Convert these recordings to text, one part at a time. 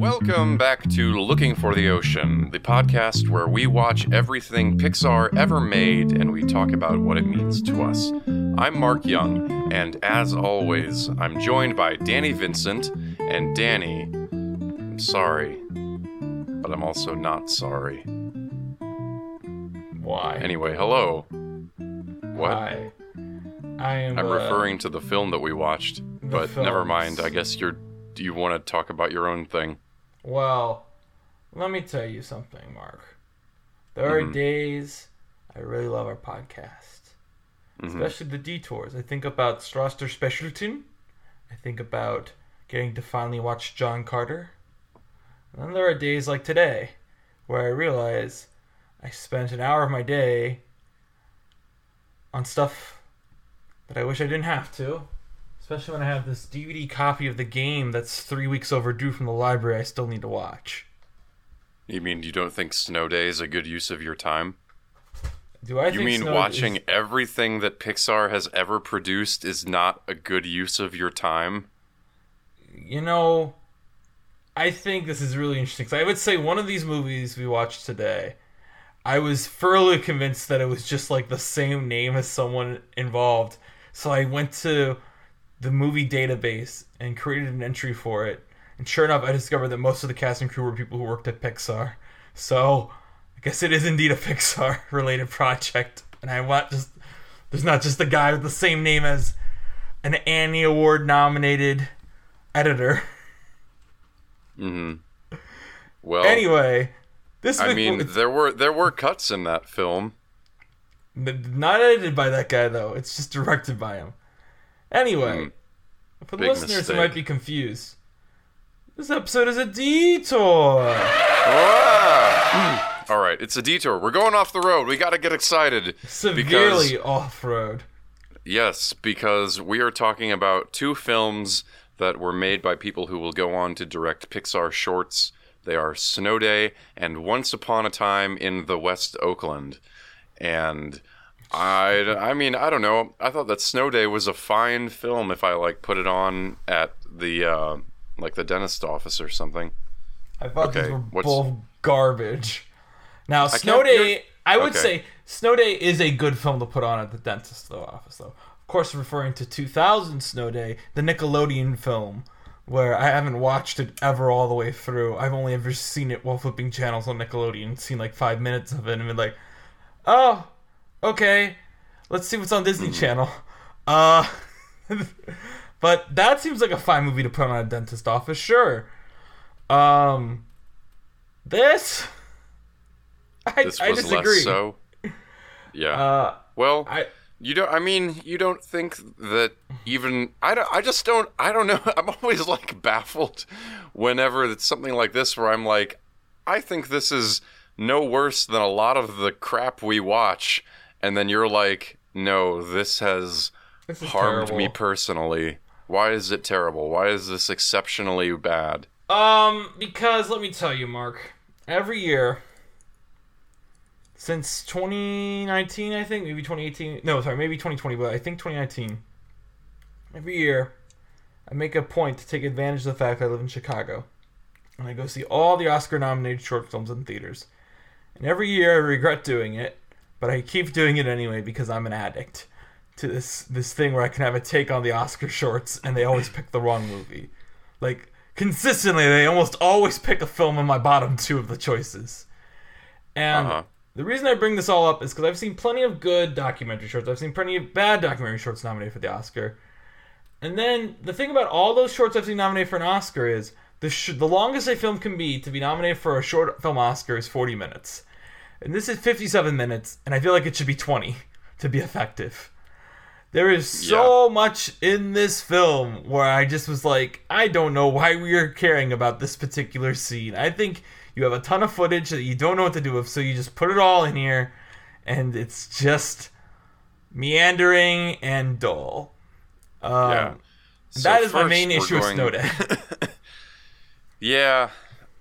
Welcome back to Looking for the Ocean, the podcast where we watch everything Pixar ever made and we talk about what it means to us. I'm Mark Young, and as always, I'm joined by Danny Vincent. And Danny, I'm sorry, but I'm also not sorry. Why? Anyway, hello. What? Why? I am. I'm uh, referring to the film that we watched, but never mind. I guess you're. Do you want to talk about your own thing? Well, let me tell you something, Mark. There are Mhm. days I really love our podcast, Mhm. especially the detours. I think about Strasser Specialton. I think about getting to finally watch John Carter. And then there are days like today where I realize I spent an hour of my day on stuff that I wish I didn't have to. Especially when I have this DVD copy of the game that's three weeks overdue from the library I still need to watch. You mean you don't think Snow Day is a good use of your time? Do I You mean Snow watching is- everything that Pixar has ever produced is not a good use of your time? you know, I think this is really interesting. I would say one of these movies we watched today, I was thoroughly convinced that it was just like the same name as someone involved. So I went to the movie database and created an entry for it. And sure enough, I discovered that most of the cast and crew were people who worked at Pixar. So I guess it is indeed a Pixar related project. And I want just there's not just a guy with the same name as an Annie Award nominated editor. Mm-hmm. Well, Anyway, this I mean, it's there were there were cuts in that film. not edited by that guy though. It's just directed by him. Anyway, Hmm. for the Big listeners mistake. who might be confused, this episode is a detour. Ah! All right, it's a detour. We're going off the road. We got to get excited. Severely off road. Yes, because we are talking about two films that were made by people who will go on to direct Pixar shorts. They are Snow Day and Once Upon a Time in the West Oakland. And I, I mean, I don't know. I thought that Snow Day was a fine film if I like put it on at the uh, like the dentist office or something. I thought Okay, these were what's- both garbage. Now, Snow Day, you're- I would okay. say Snow Day is a good film to put on at the dentist though office though. Of course, referring to 2000 Snow Day, the Nickelodeon film, where I haven't watched it ever all the way through. I've only ever seen it while flipping channels on Nickelodeon, seen like five minutes of it, and been like, oh, okay, let's see what's on Disney Hmm. Channel. Uh, but that seems like a fine movie to put on a dentist office, sure. Um, this, I, This I disagree. so. Yeah. Uh, well, I You don't. I mean, you don't think that even. I don't. I just don't. I don't know. I'm always like baffled whenever it's something like this where I'm like, I think this is no worse than a lot of the crap we watch, and then you're like, no, this has this is harmed me personally. Why is it terrible? Why is this exceptionally bad? Um, because let me tell you, Mark, every year since 2019, I think, maybe 2018, no, sorry, maybe 2020, but I think 2019, every year I make a point to take advantage of the fact I live in Chicago. And I go see all the Oscar nominated short films in theaters. And every year I regret doing it, but I keep doing it anyway because I'm an addict to this this thing where I can have a take on the Oscar shorts and they always pick the wrong movie. Like consistently they almost always pick a film in my bottom two of the choices. And Uh-huh. the reason I bring this all up is because I've seen plenty of good documentary shorts. I've seen plenty of bad documentary shorts nominated for the Oscar. And then the thing about all those shorts I've seen nominated for an Oscar is the sh- the longest a film can be to be nominated for a short film Oscar is 40 minutes. And this is 57 minutes, and I feel like it should be 20 to be effective. There is so much in this film where I just was like, I don't know why we are caring about this particular scene. I think you have a ton of footage that you don't know what to do with, so you just put it all in here, and it's just meandering and dull. Um, Yeah. that So is my main issue with going- Snow Day. Yeah,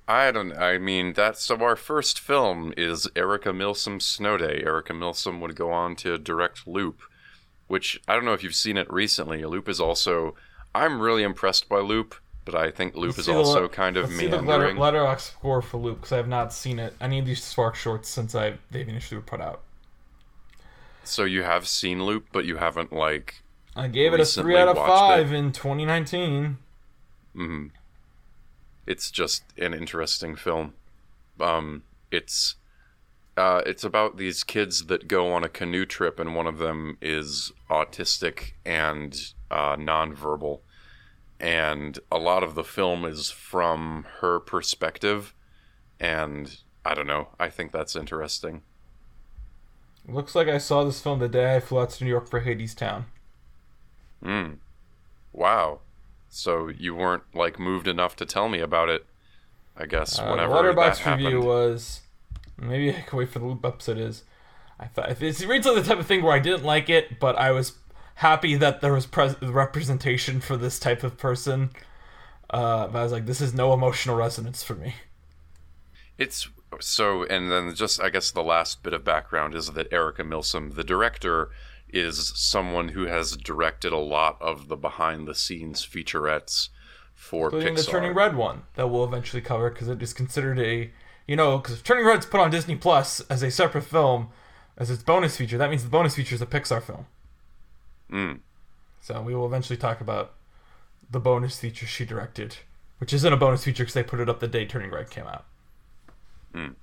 I don't. I mean, that's so. Our first film is Erica Milsom's Snow Day. Erica Milsom would go on to direct Loop, which I don't know if you've seen it recently. Loop is also. I'm really impressed by Loop, but I think Loop is See the also le- kind of let's see the letter, meandering. Letterboxd score for Loop because I have not seen it. I need these Spark shorts since I they've initially were put out. So you have seen Loop, but you haven't like. I gave it a three out of five in 2019. mhm. It's just an interesting film. Um, it's uh, it's about these kids that go on a canoe trip, and one of them is autistic and uh, nonverbal, and a lot of the film is from her perspective, and I don't know. I think that's interesting. Looks like I saw this film the day I flew out to New York for Hadestown. Mm. Wow. So you weren't like moved enough to tell me about it. I guess Uh, the whenever Letterboxd that review happened. was maybe I can wait for the loop episode is. I thought it reads like the type of thing where I didn't like it, but I was happy that there was pres- representation for this type of person. Uh, but I was like, this is no emotional resonance for me. It's so, and then just I guess the last bit of background is that Erica Milsom, the director, is someone who has directed a lot of the behind-the-scenes featurettes for including Pixar. the Turning Red one that we'll eventually cover because it is considered a, you know, because Turning Red's put on Disney Plus as a separate film, as its bonus feature. That means the bonus feature is a Pixar film. Mm. So we will eventually talk about the bonus feature she directed, which isn't a bonus feature because they put it up the day Turning Red came out. Mm.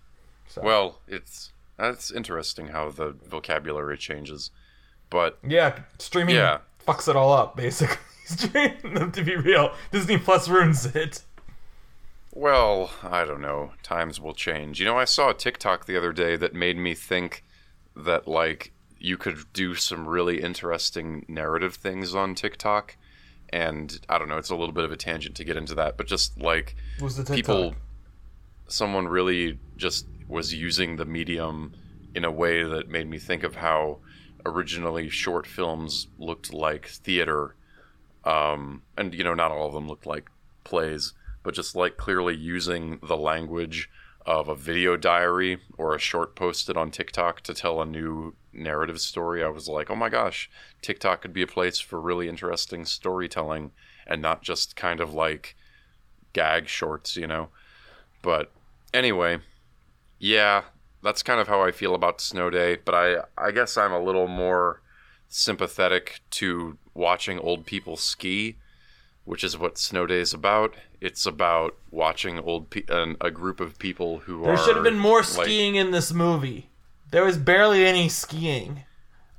So, Well, it's that's interesting how the vocabulary changes, but yeah, streaming Yeah. fucks it all up basically. Streaming, to be real, Disney Plus ruins it. Well, I don't know. Times will change. You know, I saw a TikTok the other day that made me think that like you could do some really interesting narrative things on TikTok. And I don't know, it's a little bit of a tangent to get into that, but just like people someone really just was using the medium in a way that made me think of how originally short films looked like theater um, and you know not all of them looked like plays but just like clearly using the language of a video diary or a short posted on TikTok to tell a new narrative story I was like oh my gosh TikTok could be a place for really interesting storytelling and not just kind of like gag shorts you know? But anyway, yeah, that's kind of how I feel about Snow Day. But I, I guess I'm a little more sympathetic to watching old people ski, which is what Snow Day is about. It's about watching old pe- an, a group of people who There are. There should have been more like- skiing in this movie. There was barely any skiing.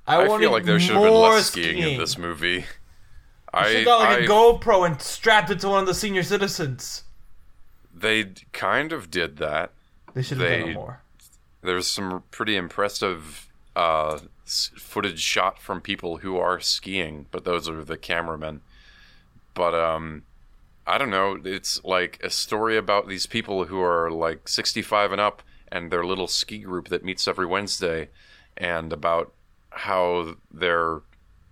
I, I feel like there should have been less skiing, in this movie. I, Should have got like a I- GoPro and strapped it to one of the senior citizens. they kind of did that. They should have done They- more. There's some pretty impressive uh, footage shot from people who are skiing, but those are the cameramen. But um, I don't know. It's like a story about these people who are like 65 and up, and their little ski group that meets every Wednesday, and about how their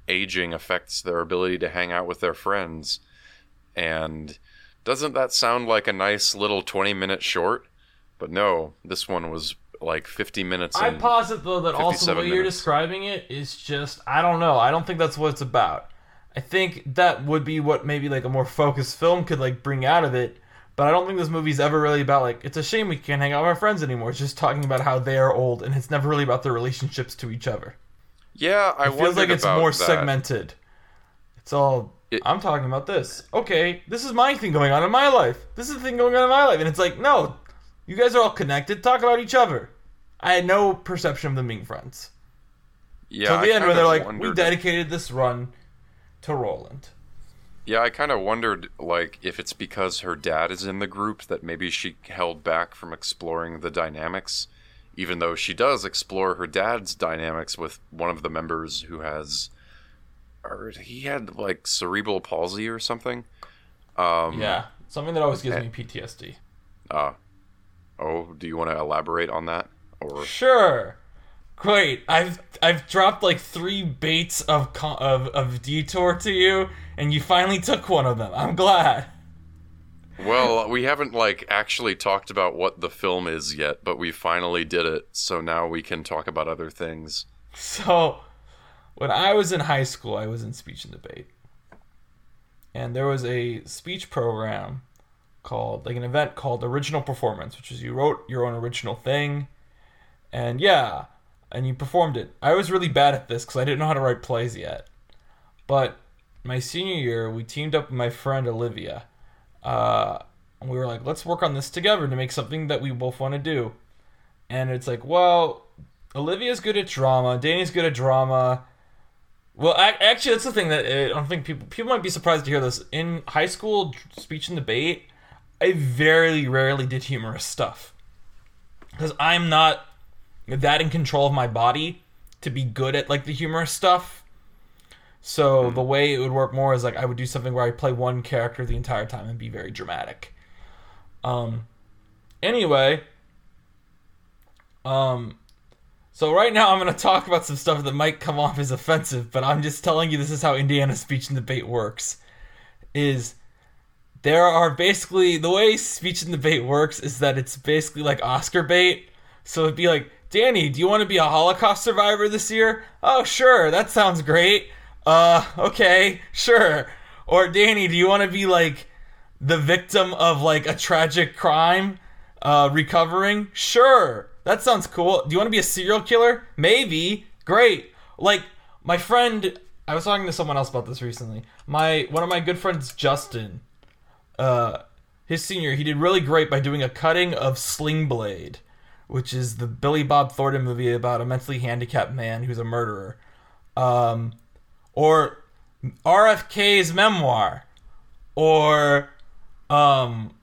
aging affects their ability to hang out with their friends. And doesn't that sound like a nice little 20 minute short? But no, this one was like 50 minutes. I posit though that also the 57 way you're describing it is just I don't know. I don't think that's what it's about. I think that would be what maybe like a more focused film could like bring out of it. But I don't think this movie's ever really about like it's a shame we can't hang out with our friends anymore. It's just talking about how they are old, and it's never really about their relationships to each other. Yeah, I It feels like it's more that. segmented. It's all It- I'm talking about this. Okay, this is my thing going on in my life. This is the thing going on in my life, and it's like no, you guys are all connected. Talk about each other. I had no perception of them being friends. Yeah, Till the I end, where they're like, we dedicated this run to Roland. Yeah, I kind of wondered, like, if it's because her dad is in the group that maybe she held back from exploring the dynamics, even though she does explore her dad's dynamics with one of the members who has, or he had like cerebral palsy or something. Um, Yeah, something that always gives me PTSD. Uh, oh, do you want to elaborate on that? Or Sure. Great. I've I've dropped like three baits of of of detour to you, and you finally took one of them. I'm glad. well, we haven't like actually talked about what the film is yet, but we finally did it, so now we can talk about other things. So, when I was in high school, I was in speech and debate. and there was a speech program called like an event called Original Performance, which is you wrote your own original thing, and yeah, and you performed it. I was really bad at this because I didn't know how to write plays yet, but my senior year we teamed up with my friend Olivia. Uh, and we were like, let's work on this together to make something that we both want to do. And it's like, well, Olivia's good at drama, Danny's good at drama. Well, actually, that's the thing that uh, I don't think people people might be surprised to hear this. In high school speech and debate, I very rarely did humorous stuff because I'm not that in control of my body to be good at like the humorous stuff. So the way it would work more is like I would do something where I play one character the entire time and be very dramatic. Um. Anyway. Um. So right now I'm going to talk about some stuff that might come off as offensive, but I'm just telling you this is how Indiana speech and debate works. Is there are basically the way speech and debate works is that it's basically like Oscar bait. So it'd be like, Danny, do you want to be a Holocaust survivor this year? Oh, sure, that sounds great. Uh, okay, sure. Or Danny, do you want to be like the victim of like a tragic crime, uh, recovering? Sure, that sounds cool. Do you want to be a serial killer? Maybe. Great. Like my friend, I was talking to someone else about this recently. My one of my good friends, Justin, uh, his senior, he did really great by doing a cutting of Sling Blade, which is the Billy Bob Thornton movie about a mentally handicapped man who's a murderer. Um, or RFK's memoir, or um,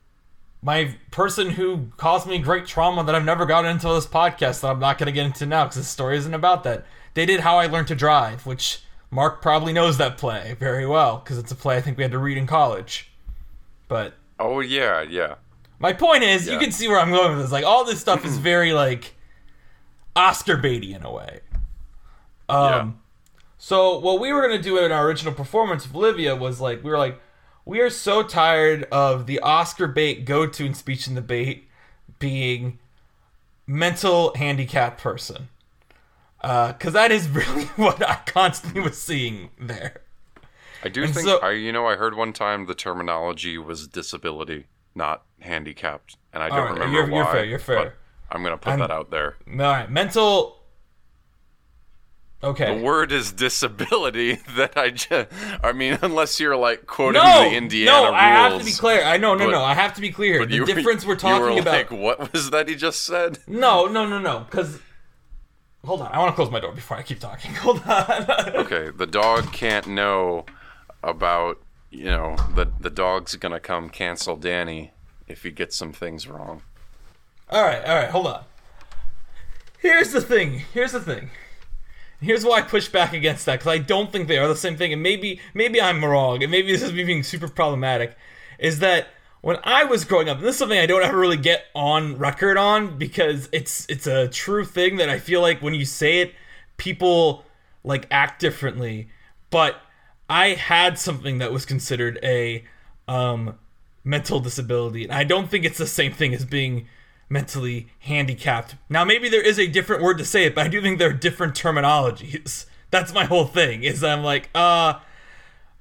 my person who caused me great trauma that I've never gotten into this podcast that I'm not going to get into now because the story isn't about that. They did How I Learned to Drive, which Mark probably knows that play very well because it's a play I think we had to read in college. But Oh yeah, yeah. My point is, you can see where I'm going with this. Like all this stuff is very like Oscar baity in a way. Um, Yeah. so what we were gonna do in our original performance of Olivia was like we were like we are so tired of the Oscar bait go to in speech and debate being mental handicapped person. Because that is really what I constantly was seeing there. I do And think so- I you know I heard one time the terminology was disability, not handicapped, and I don't right, remember you're- why. you're fair, you're fair. but I'm gonna put I'm- that out there. All right, mental. Okay. The word is disability. That I just, I mean, unless you're like quoting no, the Indiana no, rules. I have to be clear. I know, no, but- no, I have to be clear. but The you- difference we're you talking were about. Like, what was that he just said? No, no, no, no. Because hold on, I want to close my door before I keep talking. Hold on. Okay, the dog can't know about you know the the dog's gonna come cancel Danny if he gets some things wrong. all right, all right, hold on. Here's the thing. Here's the thing. Here's why I push back against that because I don't think they are the same thing, and maybe maybe I'm wrong, and maybe this is me being super problematic. Is that when I was growing up, and this is something I don't ever really get on record on because it's it's a true thing that I feel like when you say it, people like act differently. But I had something that was considered a um, mental disability, and I don't think it's the same thing as being mentally handicapped. Now, maybe there is a different word to say it, but I do think there are different terminologies. That's my whole thing. Is I'm like, uh,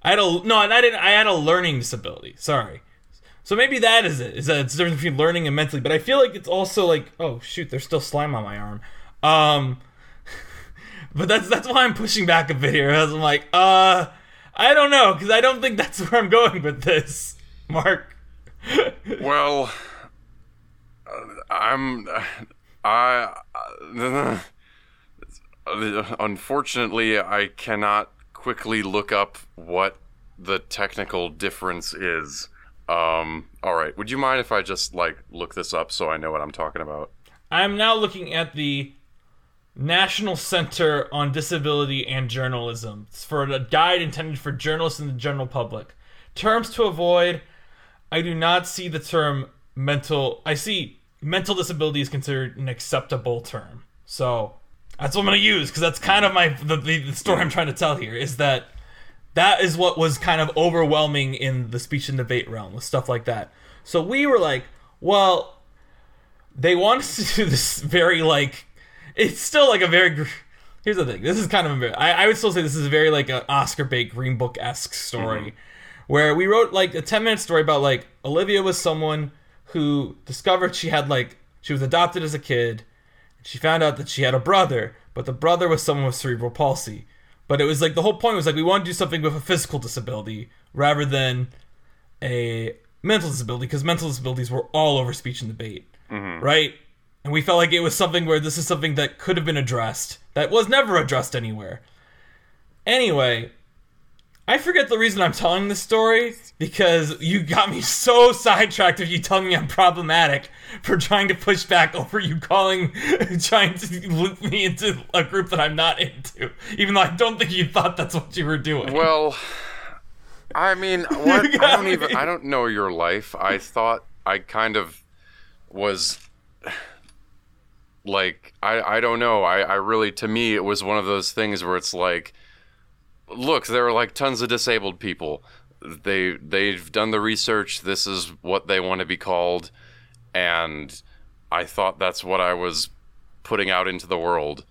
I had a no, I didn't. I had a learning disability. Sorry. So maybe that is it. Is that it's the difference between learning and mentally? But I feel like it's also like, oh shoot, there's still slime on my arm. Um, but that's that's why I'm pushing back a bit here. As I'm like, uh, I don't know, because I don't think that's where I'm going with this, Mark. Well, I'm I. Uh, unfortunately, I cannot quickly look up what the technical difference is. Um, all right. Would you mind if I just like look this up so I know what I'm talking about? I'm now looking at the National Center on Disability and Journalism. It's for a guide intended for journalists and the general public. Terms to avoid. I do not see the term mental. I see mental disability is considered an acceptable term. So that's what I'm going to use because that's kind of my the, the, story I'm trying to tell here is that that is what was kind of overwhelming in the speech and debate realm with stuff like that. So we were like, well, they want us to do this very like it's still like a very gr- here's the thing this is kind of a I, I would still say this is a very like an oscar bait green book esque story mm-hmm. where we wrote like a 10 minute story about like Olivia was someone who discovered she had like she was adopted as a kid. She found out that she had a brother, but the brother was someone with cerebral palsy. But it was like the whole point was like we want to do something with a physical disability rather than a mental disability because mental disabilities were all over speech and debate, mm-hmm. right? And we felt like it was something where this is something that could have been addressed that was never addressed anywhere. Anyway, I forget the reason I'm telling this story because you got me so sidetracked of you telling me I'm problematic for trying to push back over you calling, trying to loop me into a group that I'm not into, even though I don't think you thought that's what you were doing. Well, I mean, what? I don't even, I don't know your life. I thought I kind of was like I. I don't know. I. I really, to me, it was one of those things where it's like, look, there are like tons of disabled people. They they've done the research. This is what they want to be called, and I thought that's what I was putting out into the world.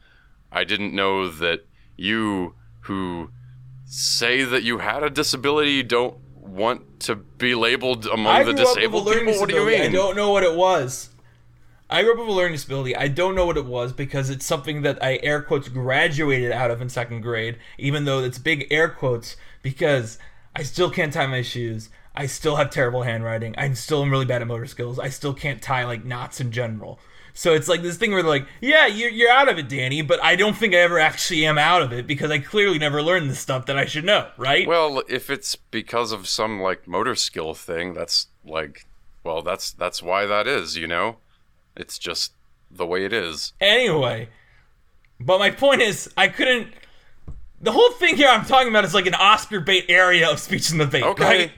I didn't know that you who say that you had a disability don't want to be labeled among I the grew up with a disabled people. What do you mean? I don't know what it was. I grew up with a learning disability. I don't know what it was because it's something that I air quotes graduated out of in second grade, even though it's big air quotes because I still can't tie my shoes. I still have terrible handwriting. I'm still really bad at motor skills. I still can't tie like knots in general. So it's like this thing where they're like, yeah, you're, you're out of it, Danny, but I don't think I ever actually am out of it because I clearly never learned the stuff that I should know, right? Well, if it's because of some like motor skill thing, that's like, well, that's that's why that is. You know, it's just the way it is. Anyway, but my point is, I couldn't. The whole thing here I'm talking about is like an Oscar bait area of speech and debate, Okay. right?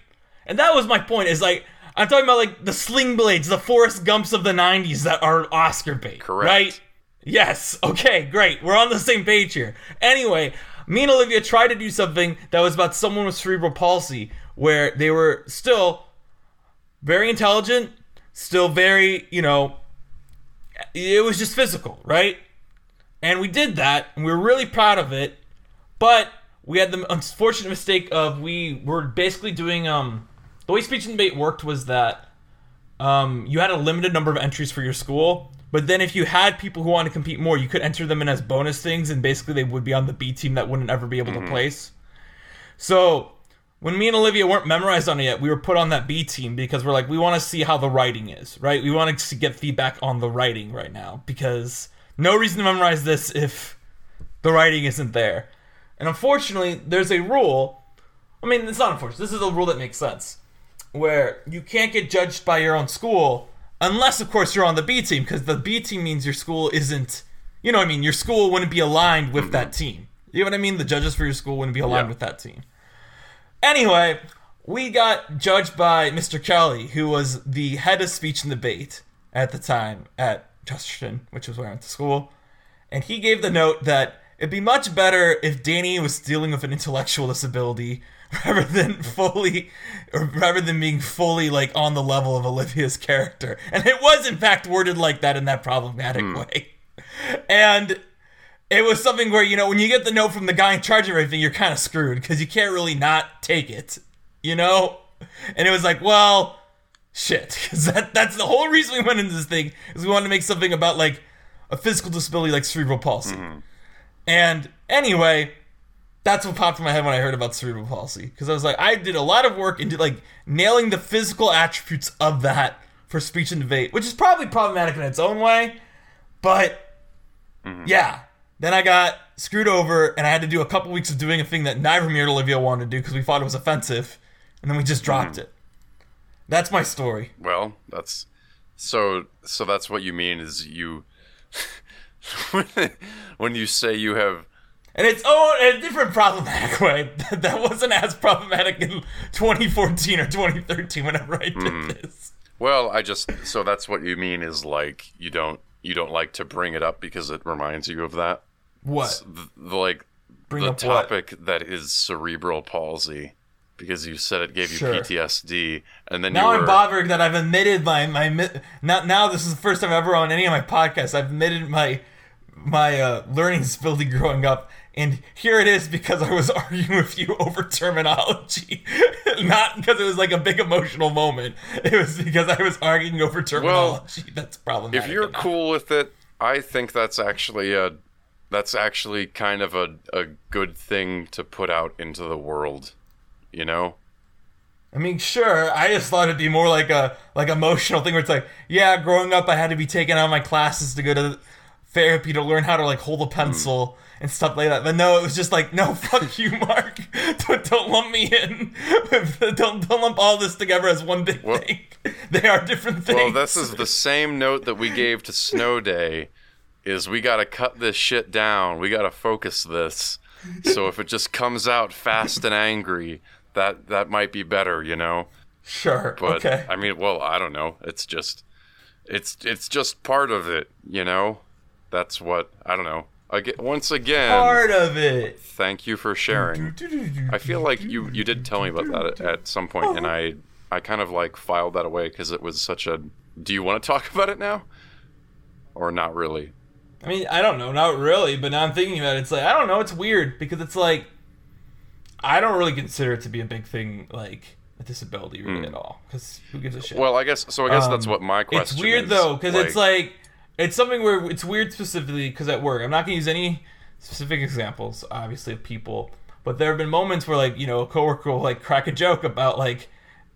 And that was my point. Is like I'm talking about like the sling blades, the Forrest Gumps of the '90s that are Oscar bait, Correct. Right? Yes. Okay. Great. We're on the same page here. Anyway, me and Olivia tried to do something that was about someone with cerebral palsy, where they were still very intelligent, still very, you know, it was just physical, right? And we did that, and we were really proud of it. But we had the unfortunate mistake of we were basically doing um the way speech and debate worked was that um you had a limited number of entries for your school, but then if you had people who wanted to compete more, you could enter them in as bonus things, and basically they would be on the B team that wouldn't ever be able to place. So when me and Olivia weren't memorized on it yet, we were put on that B team because we're like, we want to see how the writing is, right? We want to get feedback on the writing right now because no reason to memorize this if the writing isn't there. And unfortunately, there's a rule. I mean, it's not unfortunate. This is a rule that makes sense, where you can't get judged by your own school unless, of course, you're on the B team because the B team means your school isn't. You know what I mean? Your school wouldn't be aligned with mm-hmm. that team. You know what I mean? The judges for your school wouldn't be aligned Yeah. with that team. Anyway, we got judged by Mr. Kelly, who was the head of speech and debate at the time at Chesterton, which was where I went to school. And he gave the note that it'd be much better if Danny was dealing with an intellectual disability rather than fully, or rather than being fully like on the level of Olivia's character. And it was in fact worded like that in that problematic hmm. way. And it was something where you know when you get the note from the guy in charge of everything you're kind of screwed because you can't really not take it you know? And it was like well shit 'Cause that, that's the whole reason we went into this thing is we wanted to make something about like a physical disability like cerebral palsy. Mm-hmm. And anyway that's what popped in my head when i heard about cerebral palsy because i was like i did a lot of work into like nailing the physical attributes of that for speech and debate which is probably problematic in its own way but mm-hmm. yeah. Then I got screwed over, and I had to do a couple weeks of doing a thing that neither me or Olivia wanted to do because we thought it was offensive, and then we just dropped hmm. it. That's my story. Well, that's so. So that's what you mean is you. when you say you have And it's oh, in a different problematic way. that wasn't as problematic in 2014 or 2013 whenever I did hmm. this. Well, I just so that's what you mean is like you don't you don't like to bring it up because it reminds you of that. What? The, the like Bring the up what? topic that is cerebral palsy because you said it gave you Sure. PTSD and then Now you I'm bothered that I've admitted my my now now this is the first time ever on any of my podcasts I've admitted my my uh, learning disability growing up And here it is because I was arguing with you over terminology. Not because it was like a big emotional moment. It was because I was arguing over terminology. Well, that's problematic. If you're enough. cool with it, I think that's actually a that's actually kind of a, a good thing to put out into the world. You know? I mean, sure. I just thought it'd be more like a like emotional thing where it's like, yeah, growing up, I had to be taken out of my classes to go to therapy to learn how to like hold a hmm. pencil and stuff like that. But no, it was just like, no, fuck you, Mark. don't, don't lump me in. don't don't lump all this together as one big Well- thing. They are different things. Well, this is the same note that we gave to Snow Day is we got to cut this shit down. We got to focus this. So if it just comes out fast and angry, that that might be better, you know? sure. But okay. I mean, well, I don't know. It's just it's it's just part of it, you know? That's what I don't know. Again, once again, Part of it. thank you for sharing. I feel like you you did tell me about that at, at some point, and I I kind of like filed that away because it was such a. Do you want to talk about it now, or not really? I mean, I don't know, not really, but now I'm thinking about it. It's like I don't know. It's weird because it's like I don't really consider it to be a big thing, like a disability, really at all. Because who gives a shit? Well, I guess so. I guess that's Um, what my question. Is. It's weird is, though because it's like it's something where it's weird specifically because at work i'm not going to use any specific examples obviously of people but there have been moments where like you know a coworker will like crack a joke about like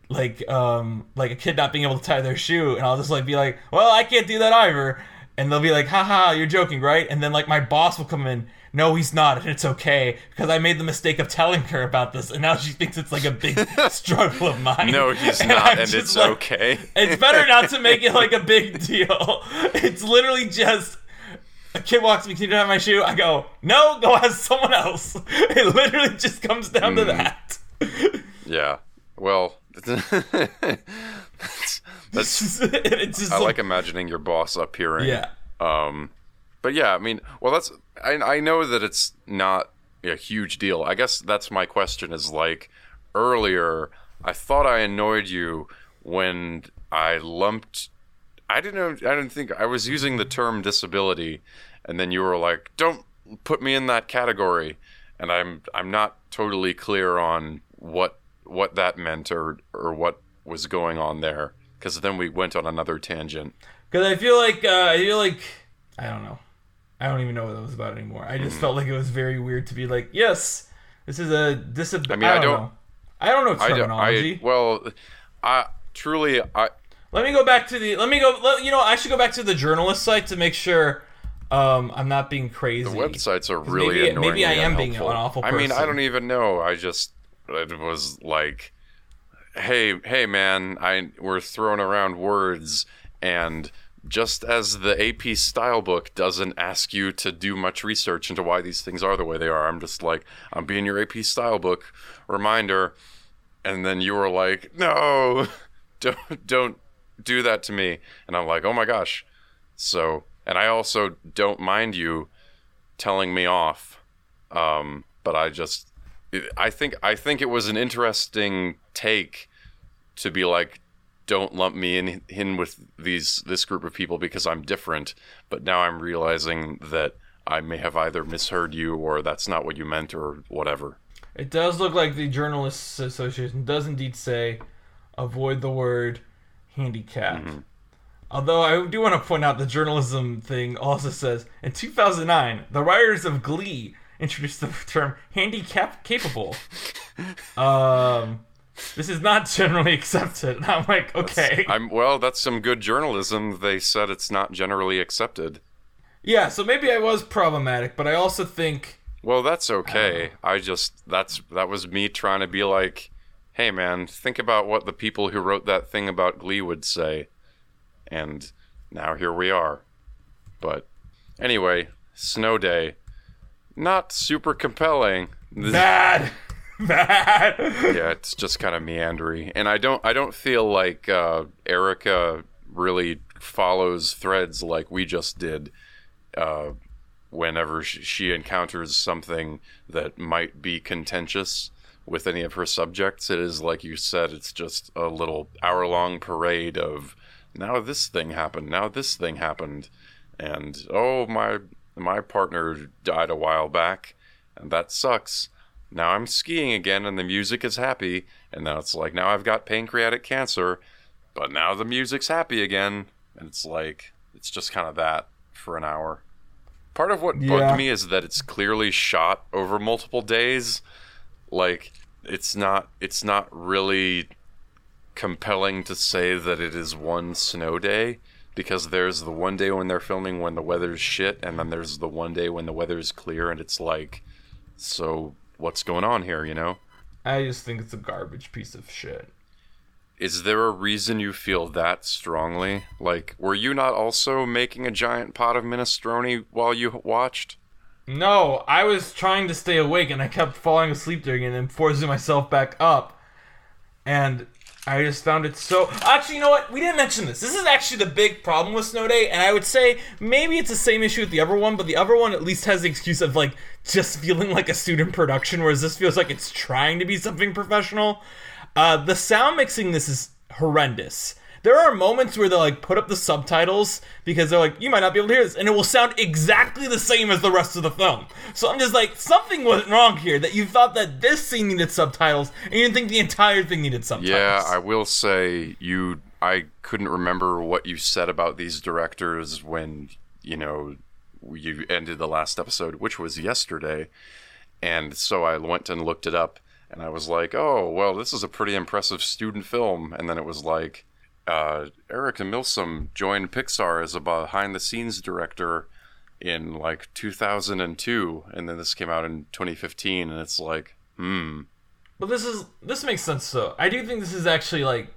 like um like a kid not being able to tie their shoe and i'll just like be like well i can't do that either and they'll be like haha you're joking right and then like my boss will come in no he's not and it's okay because i made the mistake of telling her about this and now she thinks it's like a big struggle of mine no, he's And not, I'm and it's like- okay. it's better not to make it like a big deal. It's literally just a kid walks me, can you have my shoe? I go, no, go ask someone else. It literally just comes down Hmm. to that. yeah. Well, that's, that's it's just I like imagining your boss appearing. yeah. Um, but yeah, I mean, well, that's I I know that it's not a huge deal. I guess that's my question. Is like earlier, I thought I annoyed you when I lumped. I didn't know. I didn't think I was using the term disability, and then you were like, "Don't put me in that category," and I'm I'm not totally clear on what what that meant or or what was going on there because then we went on another tangent. Because I feel like, uh, I feel like, I don't know. I don't even know what that was about anymore. I just felt like it was very weird to be like, yes, this is a disability. I mean, I don't- know. I don't know I don't. terminology. I well, I truly I Let me go back to the. Let me go. Let, you know, I should go back to the journalist site to make sure um, I'm not being crazy. the websites are really maybe- annoying. maybe I am being an awful Person. I mean, I don't even know. I just it was like, hey, hey, man, I we're throwing around words and. Just as the AP style book doesn't ask you to do much research into why these things are the way they are, I'm just like, I'm being your AP style book reminder. And then you were like, no, don't, don't do that to me. And I'm like, oh my gosh. So, and I also don't mind you telling me off. Um, but I just, I think, I think it was an interesting take to be like, don't lump me in in with these this group of people because I'm different. But now I'm realizing that I may have either misheard you or that's not what you meant or whatever. It does look like the Journalists Association does indeed say avoid the word handicap. Mm-hmm. Although I do want to point out the journalism thing also says in 2009, the writers of Glee introduced the term handicap capable. um, this is not generally accepted. And I'm like, okay. I'm well. That's some good journalism. They said it's not generally accepted. yeah, so maybe I was problematic, but I also think Well, that's okay. I just that's that was me trying to be like, hey man, think about what the people who wrote that thing about Glee would say, and now here we are. But anyway, Snow Day, not super compelling. bad, bad. yeah, it's just kind of meandering, and I don't I don't feel like uh, Erica really follows threads like we just did. Uh, whenever she encounters something that might be contentious with any of her subjects, it is like you said, it's just a little hour long parade of now this thing happened, now this thing happened, and oh my my partner died a while back, and that sucks. Now I'm skiing again, and the music is happy, and now it's like now I've got pancreatic cancer, but now the music's happy again, and it's like it's just kind of that for an hour. Part of what Yeah. bugged me is that it's clearly shot over multiple days. Like it's not it's not really compelling to say that it is one snow day because there's the one day when they're filming when the weather's shit and then there's the one day when the weather's clear and it's like so what's going on here, you know? I just think it's a garbage piece of shit. Is there a reason you feel that strongly? Like, were you not also making a giant pot of minestrone while you watched? No, I was trying to stay awake and I kept falling asleep during it and forcing myself back up. And I just found it so. Actually, you know what? We didn't mention this. This is actually the big problem with Snow Day, and I would say maybe it's the same issue with the other one, but the other one at least has the excuse of like just feeling like a student production, whereas this feels like it's trying to be something professional. Uh, the sound mixing this is horrendous. There are moments where they like put up the subtitles because they're like, you might not be able to hear this, and it will sound exactly the same as the rest of the film. So I'm just like, something wasn't wrong here. That you thought that this scene needed subtitles, and you didn't think the entire thing needed subtitles. Yeah, I will say you. I couldn't remember what you said about these directors when you know you ended the last episode, which was yesterday, and so I went and looked it up, and I was like, oh well, this is a pretty impressive student film, and then it was like. Uh, Erica Milsom joined Pixar as a behind-the-scenes director in like 2002, and then this came out in 2015, and it's like, hmm, But this is this makes sense though. I do think this is actually like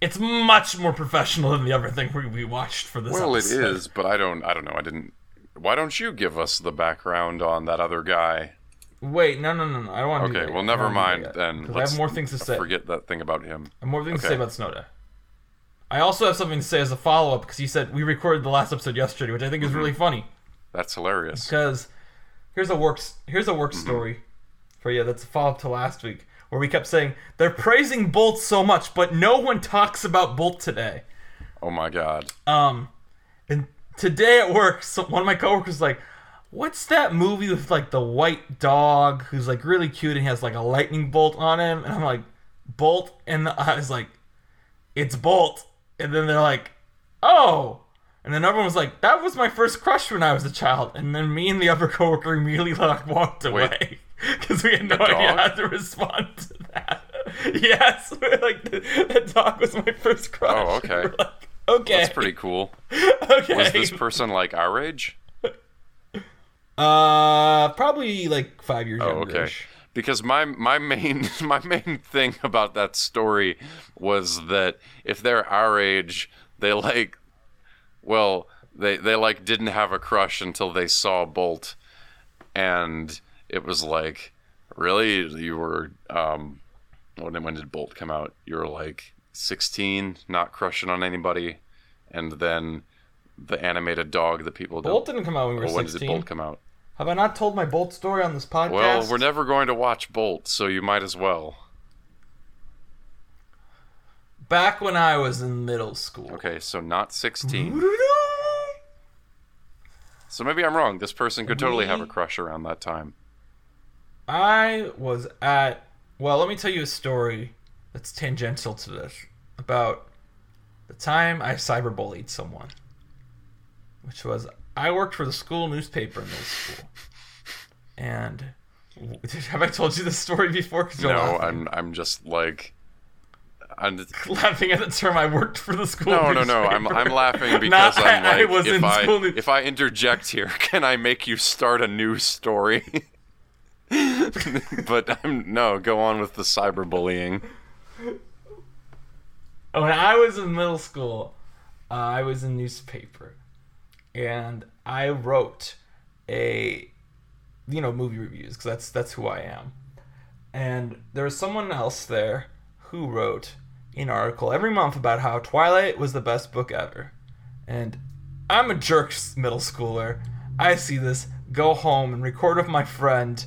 it's much more professional than the other thing we, we watched for this Well, it episode. is, but I don't. I don't know. I didn't. Why don't you give us the background on that other guy? Wait, no, no, no, no. I don't want to. Okay, well, yet. Never don't wanna do mind then. I have more things to say. Forget that thing about him. I have more things to say about Snow Day. I also have something to say as a follow up because you said we recorded the last episode yesterday, which I think is really Mm-hmm. funny. That's hilarious. Because here's a work here's a work Mm-hmm. story for you. That's a follow up to last week where we kept saying they're praising Bolt so much, but no one talks about Bolt today. Oh my god. Um, and today at work, so one of my coworkers was like, "What's that movie with like the white dog who's like really cute and he has like a lightning bolt on him?" And I'm like, "Bolt," and I was like, "It's Bolt." And then they're like, "Oh." And then everyone was like, "That was my first crush when I was a child." And then me and the other coworker immediately like walked away because we had no idea how to respond to that. yes, like the, the dog was my first crush. Oh, okay. Like, okay. That's pretty cool. okay. Was this person like our age? Uh, probably like five years Oh, younger. okay. Because my my main my main thing about that story was that if they're our age, they like, well, they they like didn't have a crush until they saw Bolt, and it was like, really, you were um, when when did Bolt come out? You were like sixteen, not crushing on anybody, and then the animated dog that people. Bolt didn't come out when we were well, when did Bolt come out? Have I not told my Bolt story on this podcast? Well, we're never going to watch Bolt, so you might as well. Back when I was in middle school. Okay, so not 16. So maybe I'm wrong. This person could totally have a crush around that time. I was at. Well, let me tell you a story that's tangential to this about the time I cyberbullied someone. Which was I worked for the school newspaper in middle school, and have I told you this story before? No, laughing. I'm I'm just like I'm laughing at the term I worked for the school. no, no, no. I'm. I'm laughing because I'm I- I like was if in I school if I interject here, can I make you start a new story? but I'm no, go on with the cyberbullying. when I was in middle school, uh, I was in newspaper, and I wrote a, you know, movie reviews because that's that's who I am. And there was someone else there who wrote an article every month about how Twilight was the best book ever. And I'm a jerk middle schooler. I see this, go home and record with my friend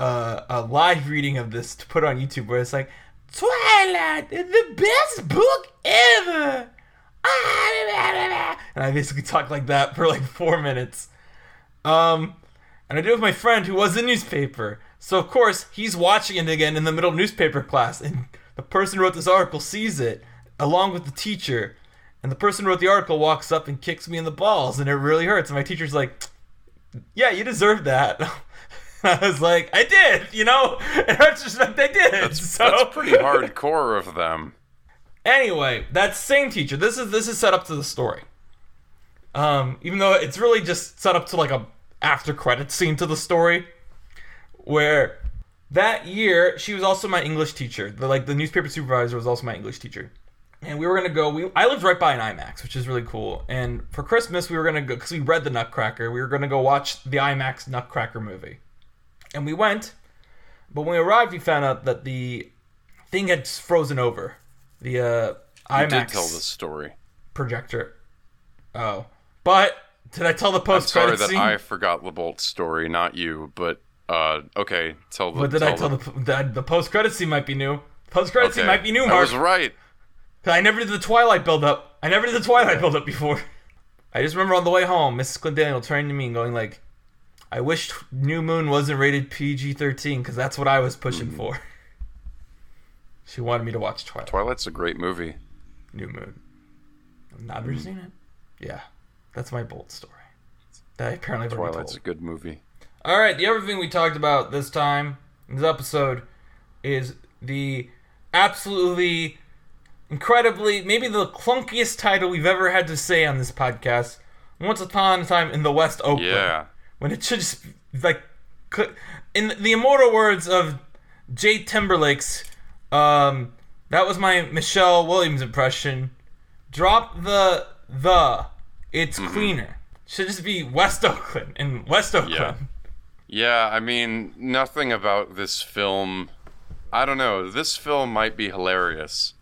uh, a live reading of this to put on YouTube where it's like, Twilight is the best book ever. And I basically talk like that for like four minutes. Um, And I did it with my friend who was in newspaper. So of course he's watching it again in the middle of newspaper class, and the person who wrote this article sees it along with the teacher, and the person who wrote the article walks up and kicks me in the balls, and it really hurts. And my teacher's like, "Yeah, you deserve that." I was like, "I did," you know. It hurts just like they did. That's, so that's pretty hardcore of them. Anyway, that same teacher. This is this is set up to the story. Um, even though it's really just set up to like a after credit scene to the story, where that year she was also my English teacher. The like the newspaper supervisor was also my English teacher, and we were gonna go. We I lived right by an IMAX, which is really cool. And for Christmas, we were gonna go because we read the Nutcracker. We were gonna go watch the IMAX Nutcracker movie, and we went. But when we arrived, we found out that the thing had frozen over. The uh, You IMAX did tell the story. projector. Oh, but did I tell the I'm post sorry that scene? I forgot the Bolt story, not you. But uh, okay, tell the. But did I tell the? the the, the post credit scene might be new? Post credit scene might be new, I Mark. was right. I never did the Twilight build up. I never did the Twilight build up before. I just remember on the way home, Mrs. Clendaniel turning to me and going like, "I wish New Moon wasn't rated PG-13 because that's what I was pushing Mm-hmm. for." She wanted me to watch Twilight. Twilight's a great movie. New Moon. I've never hmm. seen it. Yeah, that's my bold story. That I apparently Twilight's a good movie. All right, the other thing we talked about this time, in this episode, is the absolutely incredibly, maybe the clunkiest title we've ever had to say on this podcast. Once upon a time in the West Oakland. Yeah. When it should just like, in the immortal words of Jay Timberlake's, um, that was my Michelle Williams impression. Drop the the. It's Mm-hmm. cleaner. Should just be West Oakland and West Oakland. Yeah. Yeah, I mean, nothing about this film. I don't know. This film might be hilarious.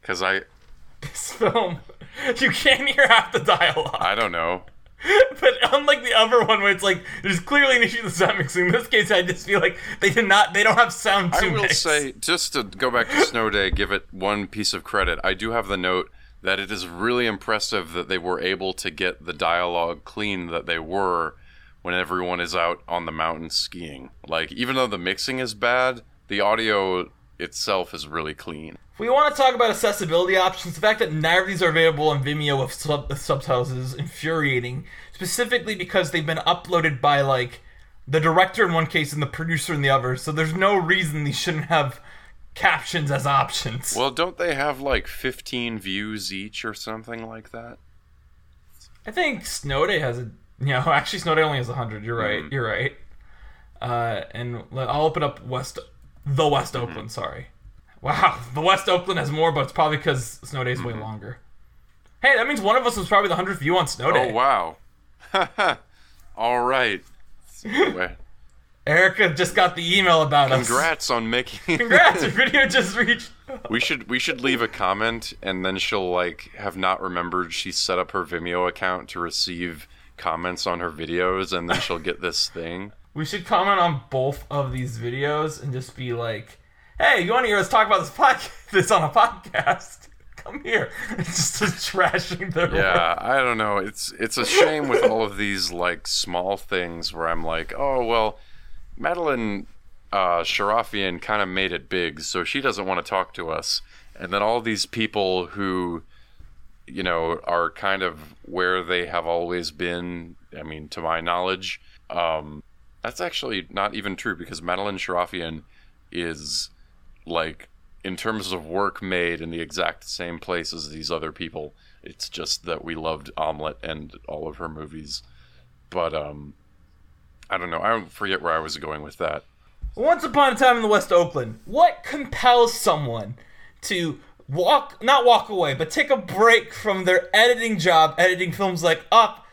Because I. this film, you can't hear half the dialogue. I don't know. But unlike the other one, where it's like there's clearly an issue with the sound mixing, in this case, I just feel like they did not, they don't have sound to I will mix. say, just to go back to Snow Day, give it one piece of credit. I do have the note that it is really impressive that they were able to get the dialogue clean that they were when everyone is out on the mountain skiing. Like, even though the mixing is bad, the audio itself is really clean. If we want to talk about accessibility options, the fact that neither of these are available on Vimeo with, sub- with subtitles is infuriating. Specifically because they've been uploaded by like the director in one case and the producer in the other, so there's no reason these shouldn't have captions as options. Well, don't they have like 15 views each or something like that? I think Snow Day has a. You know, actually, Snow Day only has hundred. You're right. Mm-hmm. You're right. Uh, and let- I'll open up West, the West Mm-hmm. Oakland. Sorry. Wow, the West Oakland has more, but it's probably because Snow Day's Mm-hmm. way longer. Hey, that means one of us was probably the hundredth view on Snow Day. Oh, wow. All right. Erica just got the email about us. Congrats on making. Congrats! Your video just reached. We should we should leave a comment and then she'll like have not remembered she set up her Vimeo account to receive comments on her videos and then she'll get this thing. We should comment on both of these videos and just be like, "Hey, you want to hear us talk about this podcast? This on a podcast? Come here!" It's just trashing their work. Yeah, I don't know. It's it's a shame with all of these like small things where I'm like, oh well, Madeline uh, Sharafian kind of made it big, so she doesn't want to talk to us. And then all these people who, you know, are kind of where they have always been. I mean, to my knowledge, um, that's actually not even true because Madeline Sharafian is like in terms of work made in the exact same place as these other people. It's just that we loved Omelette and all of her movies. But um I don't know. I forget where I was going with that. Once upon a time in the West Oakland, what compels someone to walk, not walk away, but take a break from their editing job, editing films like Up,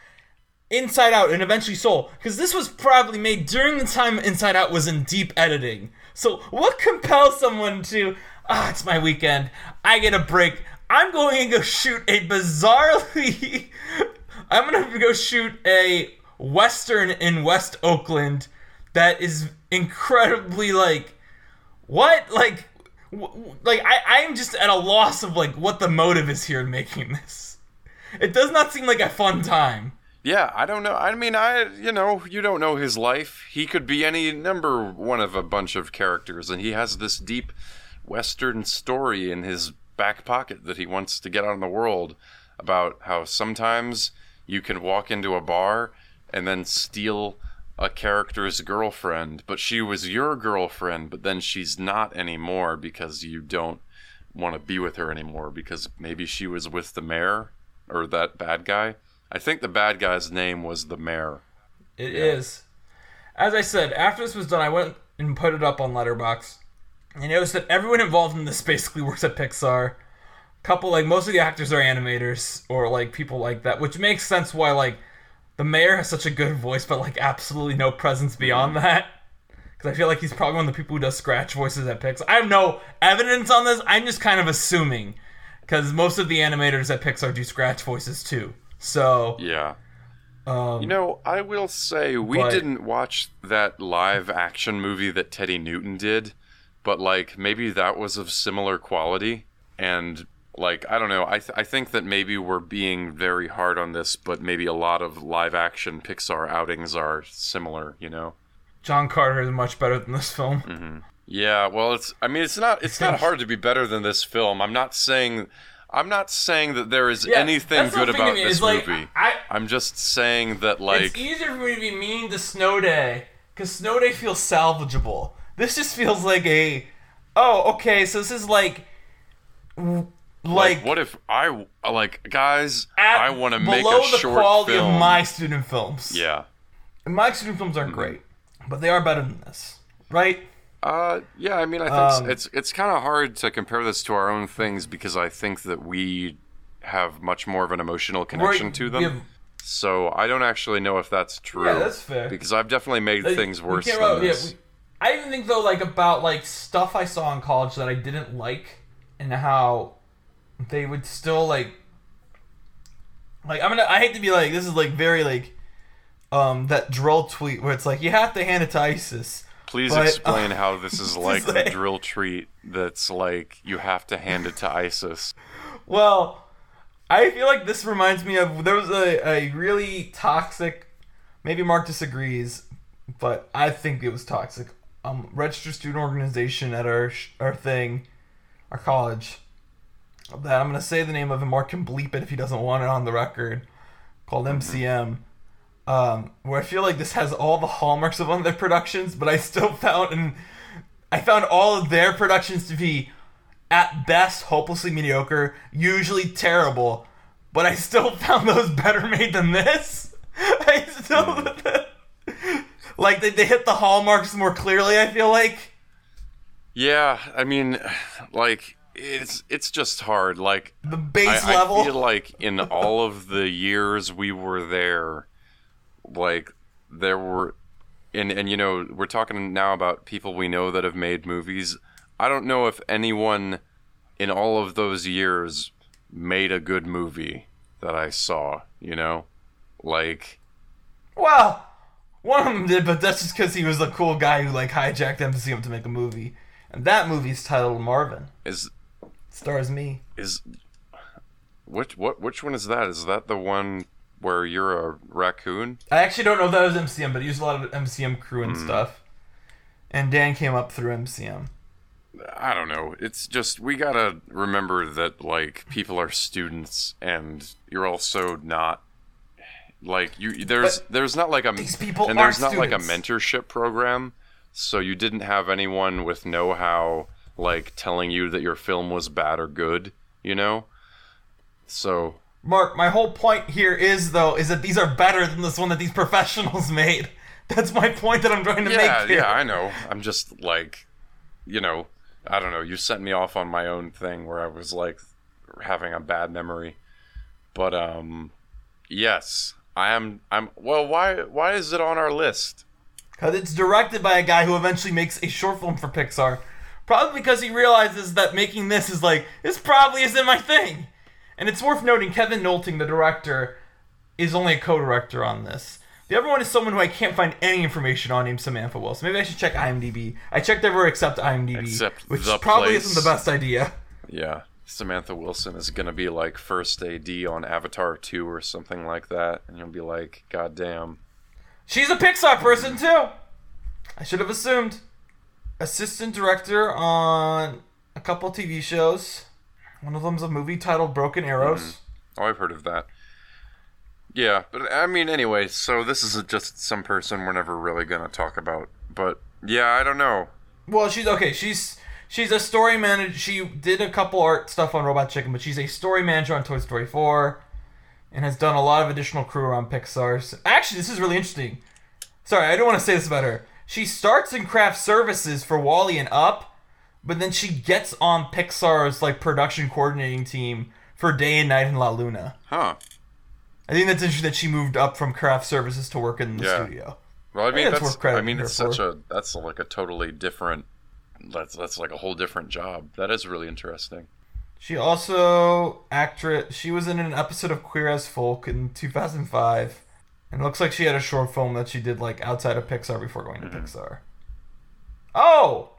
Inside Out, and eventually Soul? Because this was probably made during the time Inside Out was in deep editing. So, what compels someone to, ah, it's my weekend, I get a break, I'm going to go shoot a bizarrely, I'm going to go shoot a Western in West Oakland that is incredibly like what like like I I'm just at a loss of like what the motive is here in making this. It does not seem like a fun time. Yeah, I don't know. I mean, I you know, you don't know his life. He could be any number one of a bunch of characters, and he has this deep Western story in his back pocket that he wants to get out in the world about how sometimes you can walk into a bar and then steal a character's girlfriend, but she was your girlfriend, but then she's not anymore because you don't want to be with her anymore because maybe she was with the mayor or that bad guy. I think the bad guy's name was the mayor. It is. As I said, after this was done, I went and put it up on Letterboxd. I noticed that everyone involved in this basically works at Pixar. Couple like most of the actors are animators or like people like that, which makes sense why like the mayor has such a good voice, but like absolutely no presence beyond mm-hmm. that. Because I feel like he's probably one of the people who does scratch voices at Pixar. I have no evidence on this. I'm just kind of assuming because most of the animators at Pixar do scratch voices too. So Yeah. um, You know, I will say we But- didn't watch that live action movie that Teddy Newton did, but like maybe that was of similar quality and like I don't know. I th- I think that maybe we're being very hard on this, but maybe a lot of live action Pixar outings are similar, you know. John Carter is much better than this film. Mm-hmm. Yeah, well, it's. I mean, it's not. It's not hard to be better than this film. I'm not saying. I'm not saying that there is Yeah, anything good about this like, movie. I, I'm just saying that, like it's easier for me to be mean to Snow Day because Snow Day feels salvageable. This just feels like a, oh, okay, so this is like, like, like, what if I like, guys? at- I want to make a the short quality film. of my student films. yeah. And my student films aren't great, but they are better than this, right? Uh, yeah. I mean, I think Um, it's it's kind of hard to compare this to our own things because I think that we have much more of an emotional connection to them. have- So I don't actually know if that's true. Yeah, that's fair. Because I've definitely made Like, things worse than really- yeah, we- I even think though, like about like stuff I saw in college that I didn't like, and how they would still like, like I'm gonna. I hate to be like this is like very like, um, that dril tweet where it's like you have to hand it to ISIS. Please But, explain uh, how this is like the like- dril treat that's like you have to hand it to ISIS. Well, I feel like this reminds me of there was a, a really toxic. Maybe Mark disagrees, but I think it was toxic. Um, registered student organization at our our thing, our college. That I'm gonna say the name of, and Mark can bleep it if he doesn't want it on the record. Called MCM. Um, where I feel like this has all the hallmarks of one of their productions, but I still found and I found all of their productions to be at best hopelessly mediocre, usually terrible, but I still found those better made than this. I still like they, they hit the hallmarks more clearly, I feel like. Yeah, I mean, like it's it's just hard. Like The base I, level. I feel like in all of the years we were there, like there were, and and you know we're talking now about people we know that have made movies. I don't know if anyone in all of those years made a good movie that I saw. You know, like well, one of them did, but that's just because he was a cool guy who like hijacked MCM to make a movie. And that movie's titled Marvin. is It stars me. is which what which one is that? Is that the one where you're a raccoon? I actually don't know if that was MCM, but he used a lot of MCM crew and hmm. stuff. And Dan came up through MCM. I don't know. It's just we gotta remember that like people are students, and you're also not like you. There's But there's not like a these people and there's not like a mentorship program, so you didn't have anyone with know-how like telling you that your film was bad or good. You know, so Mark, my whole point here is though is that these are better than this one that these professionals made. That's my point that I'm trying to yeah, make here. yeah, I know. I'm just like, you know, I don't know. You sent me off on my own thing where I was like having a bad memory, but um, yes, I am. I'm. Well, why? Why is it on our list? Because it's directed by a guy who eventually makes a short film for Pixar. Probably because he realizes that making this is like, this probably isn't my thing. And it's worth noting Kevin Nolting, the director, is only a co director on this. The other one is someone who I can't find any information on named Samantha Wilson. Maybe I should check IMDb. I checked everywhere except IMDb, Except which probably place. isn't the best idea. Yeah, Samantha Wilson is gonna be like first AD on Avatar 2 or something like that, and you'll be like, God damn. She's a Pixar person too. I should have assumed. Assistant director on a couple TV shows. One of them's a movie titled Broken Arrows. Mm-hmm. Oh, I've heard of that. Yeah, but I mean, anyway, so this is just some person we're never really gonna talk about. But yeah, I don't know. Well, she's okay. She's she's a story manager. She did a couple art stuff on Robot Chicken, but she's a story manager on Toy Story 4 and has done a lot of additional crew around Pixar. So- Actually, this is really interesting. Sorry, I don't want to say this about her. She starts in craft services for WALL-E and Up, but then she gets on Pixar's like production coordinating team for Day and Night in La Luna. Huh. I think that's interesting that she moved up from craft services to work in the Yeah. studio. Well, I mean, that's that's, worth crediting I mean, it's for. such a that's like a totally different. That's that's like a whole different job. That is really interesting. She also actress. She was in an episode of Queer as Folk in 2005, and it looks like she had a short film that she did like outside of Pixar before going to mm-hmm. Pixar. Oh,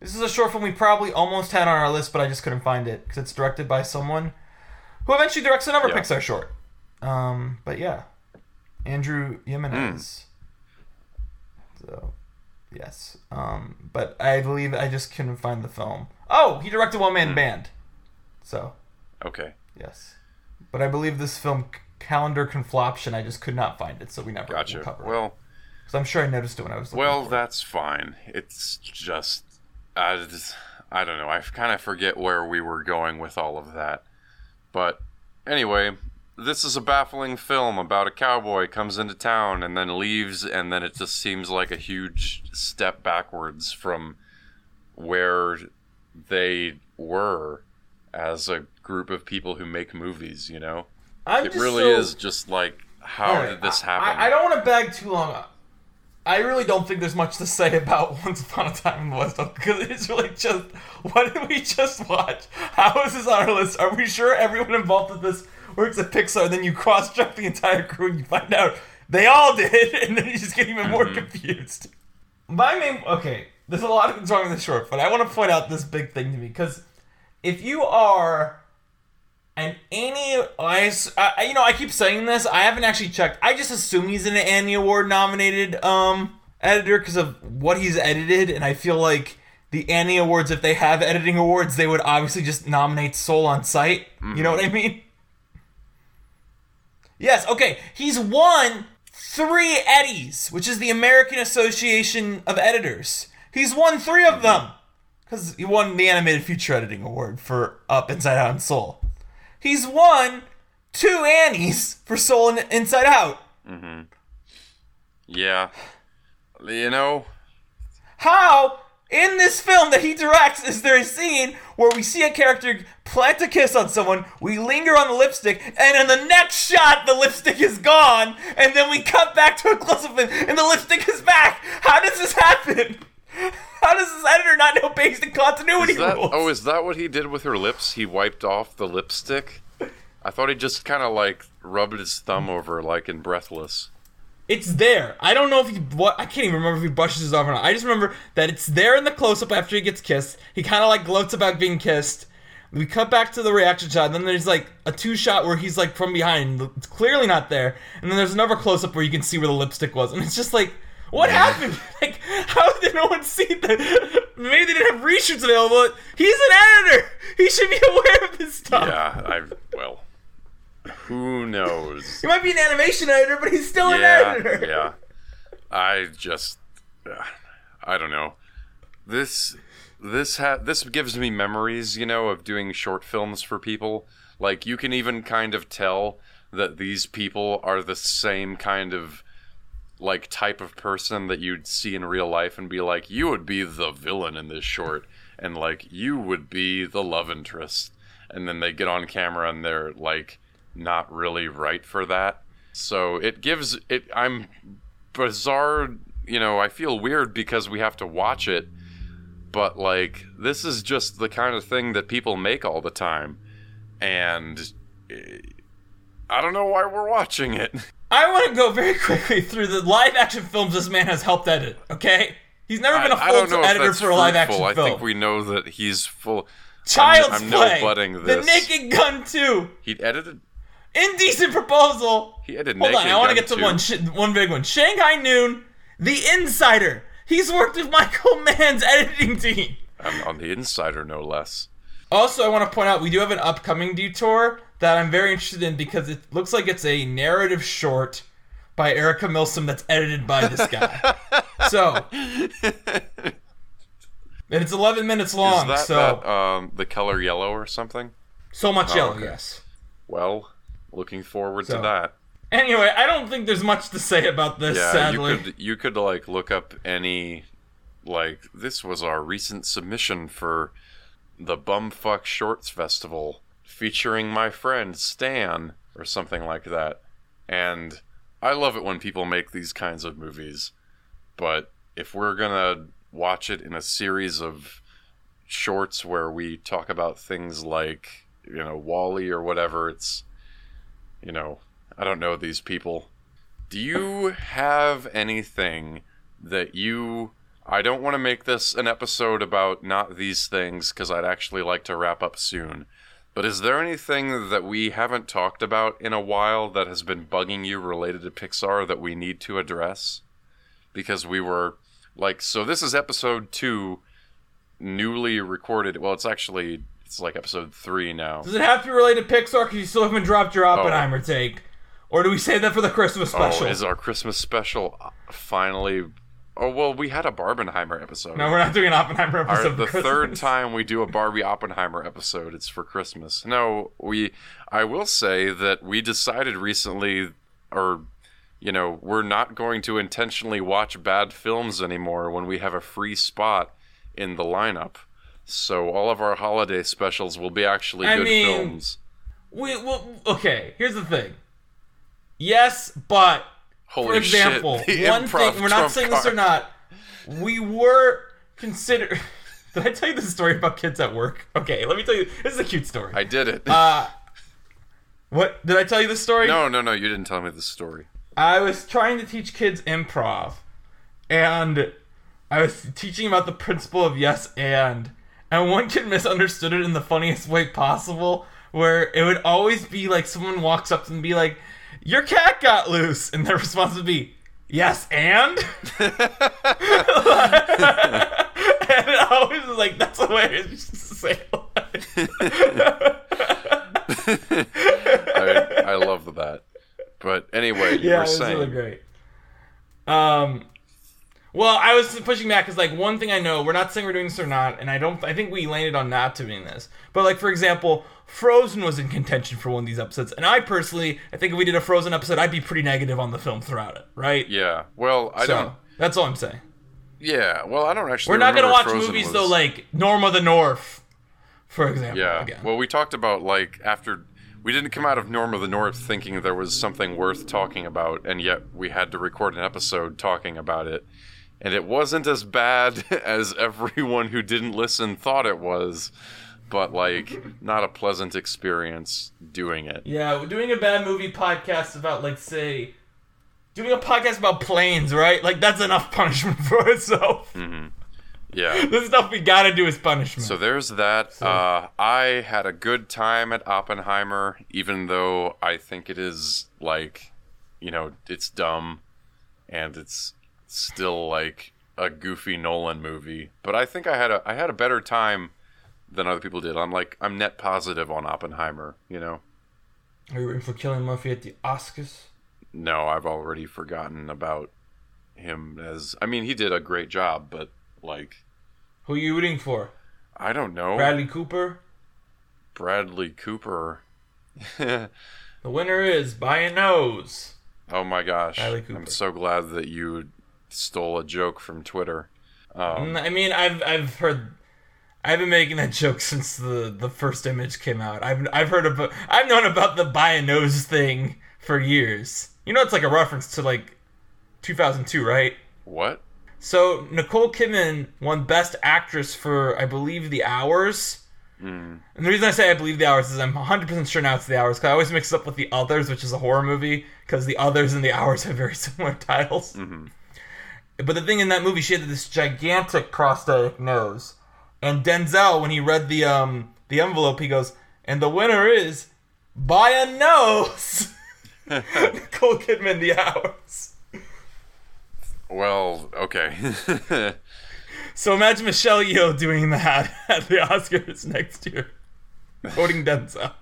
this is a short film we probably almost had on our list, but I just couldn't find it because it's directed by someone who eventually directs another Yeah. Pixar short. Um, but yeah, Andrew Jimenez. So, yes. Um, but I believe I just couldn't find the film. Oh, he directed One Man Band. So, Okay. yes. But I believe this film, Calendar Confloption, I just could not find it, so we never Gotcha. cover it. Well, Because I'm sure I noticed it when I was looking well, that's fine. It's just, I just, I don't know. I kind of forget where we were going with all of that. But anyway, this is a baffling film about a cowboy comes into town and then leaves, and then it just seems like a huge step backwards from where they were as a group of people who make movies. You know, I'm it really so- is just like, how Alright, did this happen? I, I don't want to bag too long. I really don't think there's much to say about Once Upon a Time in the West because it's really just what did we just watch? How is this on our list? Are we sure everyone involved with this works at Pixar? And then you cross check the entire crew and you find out they all did, and then you just get even more mm-hmm. confused. My main okay, there's a lot of things wrong with this short, but I want to point out this big thing to me because if you are an Annie, I, you know, I keep saying this. I haven't actually checked. I just assume he's an Annie Award nominated um editor because of what he's edited, and I feel like the Annie Awards, if they have editing awards, they would obviously just nominate Soul on sight. You know what I mean? Yes. Okay. He's won three Eddies, which is the American Association of Editors. He's won three of them because he won the Animated Feature Editing Award for Up, Inside Out, and Soul. He's won two Annies for Soul and Inside Out. Mm-hmm. Yeah, you know. How, in this film that he directs, is there a scene where we see a character plant a kiss on someone, we linger on the lipstick, and in the next shot, the lipstick is gone, and then we cut back to a close up and the lipstick is back? How does this happen? How does this editor not know basic continuity Is that, rules? oh, is that what he did with her lips? He wiped off the lipstick? I thought he just kind of like rubbed his thumb over, like in Breathless. It's there. I don't know if he what I can't even remember if he brushes his off or not. I just remember that it's there in the close up after he gets kissed. He kind of like gloats about being kissed. We cut back to the reaction shot, then there's like a two shot where he's like from behind, it's clearly not there, and then there's another close up where you can see where the lipstick was, and it's just like, what happened? Like, how did no one see that? Maybe they didn't have reshoots available. He's an editor. He should be aware of this stuff. Yeah, I well, who knows? He might be an animation editor, but he's still an editor. yeah. I just, uh, I don't know. This, this ha- this gives me memories, you know, of doing short films for people. Like you can even kind of tell that these people are the same kind of like type of person that you'd see in real life and be like, you would be the villain in this short, and like you would be the love interest, and then they get on camera and they're like not really right for that. So it gives it. I'm bizarre. You know, I feel weird because we have to watch it, but like this is just the kind of thing that people make all the time, and eh, I don't know why we're watching it. I want to go very quickly through the live action films this man has helped edit. Okay, he's never been a full editor for a live action film. I think we know that he's full. Child's I'm Play. no-butting The. Naked Gun 2. He edited. Indecent Proposal. He edited. Hold on, I want to get to one sh- one big one. Shanghai Noon, The Insider. He's worked with Michael Mann's editing team. I'm on the insider, no less. Also, I want to point out we do have an upcoming detour that I'm very interested in because it looks like it's a narrative short by Erica Milsom that's edited by this guy. so, and it's 11 minutes long. Is that, so, that um, the color yellow or something? so much yellow. okay. Yes. Well, looking forward So, to that. Anyway, I don't think there's much to say about this. Yeah, sadly. you could you could like look up any like this was our recent submission for the Bumfuck Shorts Festival featuring my friend Stan or something like that. And I love it when people make these kinds of movies. But if we're to watch it in a series of shorts where we talk about things like, you know, WALL-E or whatever, it's you know, I don't know these people. Do you have anything that you. I don't want to make this an episode about not these things because I'd actually like to wrap up soon. But is there anything that we haven't talked about in a while that has been bugging you related to Pixar that we need to address? Because we were. Like, so this is episode two, newly recorded. Well, it's actually. It's like episode three now. Does it have to be related to Pixar because you still haven't dropped your oh. Oppenheimer take? Or do we save that for the Christmas oh, special? Oh, is our Christmas special uh, finally? Oh well, we had a Barbenheimer episode. no, we're not doing an Oppenheimer episode. Our, the third time we do a Barbie Oppenheimer episode, it's for Christmas. No, we. I will say that we decided recently, or you know, we're not going to intentionally watch bad films anymore when we have a free spot in the lineup. So all of our holiday specials will be actually I good mean, films. We well, okay. Here's the thing. Yes, but Holy for example, shit! One thing we're not saying this or not. We were consider. Did I tell you the story about kids at work? Okay, let me tell you. This is a cute story. I did it. uh, what did I tell you the story? no, no, no! You didn't tell me the story. I was trying to teach kids improv, and I was teaching about the principle of yes and, and one kid misunderstood it in the funniest way possible, where it would always be like someone walks up and be like, "Your cat got loose," and their response would be, "Yes and." and always was like that's the way I used to say. I, I love that. But anyway, you yeah, were it was saying. really great. Um, well, I was pushing back because like one thing I know, we're not saying we're doing this or not, and I don't. I think we landed on not doing this. But like for example, Frozen was in contention for one of these episodes, and I personally, I think if we did a Frozen episode, I'd be pretty negative on the film throughout it, right? Yeah. Well, I so don't. So that's all I'm saying. Yeah. Well, I don't actually. We're not gonna watch Frozen movies was- though, like Norm of the North, for example. Yeah. Again. Well, we talked about like after we didn't come out of Norm of the North thinking there was something worth talking about, and yet we had to record an episode talking about it, and it wasn't as bad as everyone who didn't listen thought it was, but like not a pleasant experience doing it. Yeah, doing a bad movie podcast about, like, say, doing a podcast about planes, right? Like, that's enough punishment for itself. Yeah. the stuff we gotta do is punishment. So there's that. Uh, I had a good time at Oppenheimer, even though I think it is like, you know, it's dumb, and it's still like a goofy Nolan movie. But I think I had a I had a better time than other people did. I'm like I'm net positive on Oppenheimer. You know, Are you rooting for Cillian Murphy at the Oscars? no, I've already forgotten about him as. I mean, he did a great job, but like Who are you rooting for? I don't know, Bradley Cooper? Bradley Cooper. The winner is by a nose. Oh my gosh. Bradley Cooper. I'm so glad that you stole a joke from Twitter. Um, Mm, I mean, I've I've heard. I've been making that joke since the, the first image came out. I've I've heard about I've known about the by a nose thing for years. You know, it's like a reference to like 2002, right? what? So Nicole Kidman won Best Actress for I believe The Hours. And the reason I say I believe The Hours is I'm 100% sure now it's The Hours because I always mix it up with The Others, which is a horror movie, because The Others and The Hours have very similar titles. But the thing in that movie, she had this gigantic prosthetic nose. And Denzel, when he read the um the envelope, he goes, and the winner is by a nose. Nicole Kidman, the hours. Well, okay. So imagine Michelle Yeoh doing that at the Oscars next year, voting Denzel.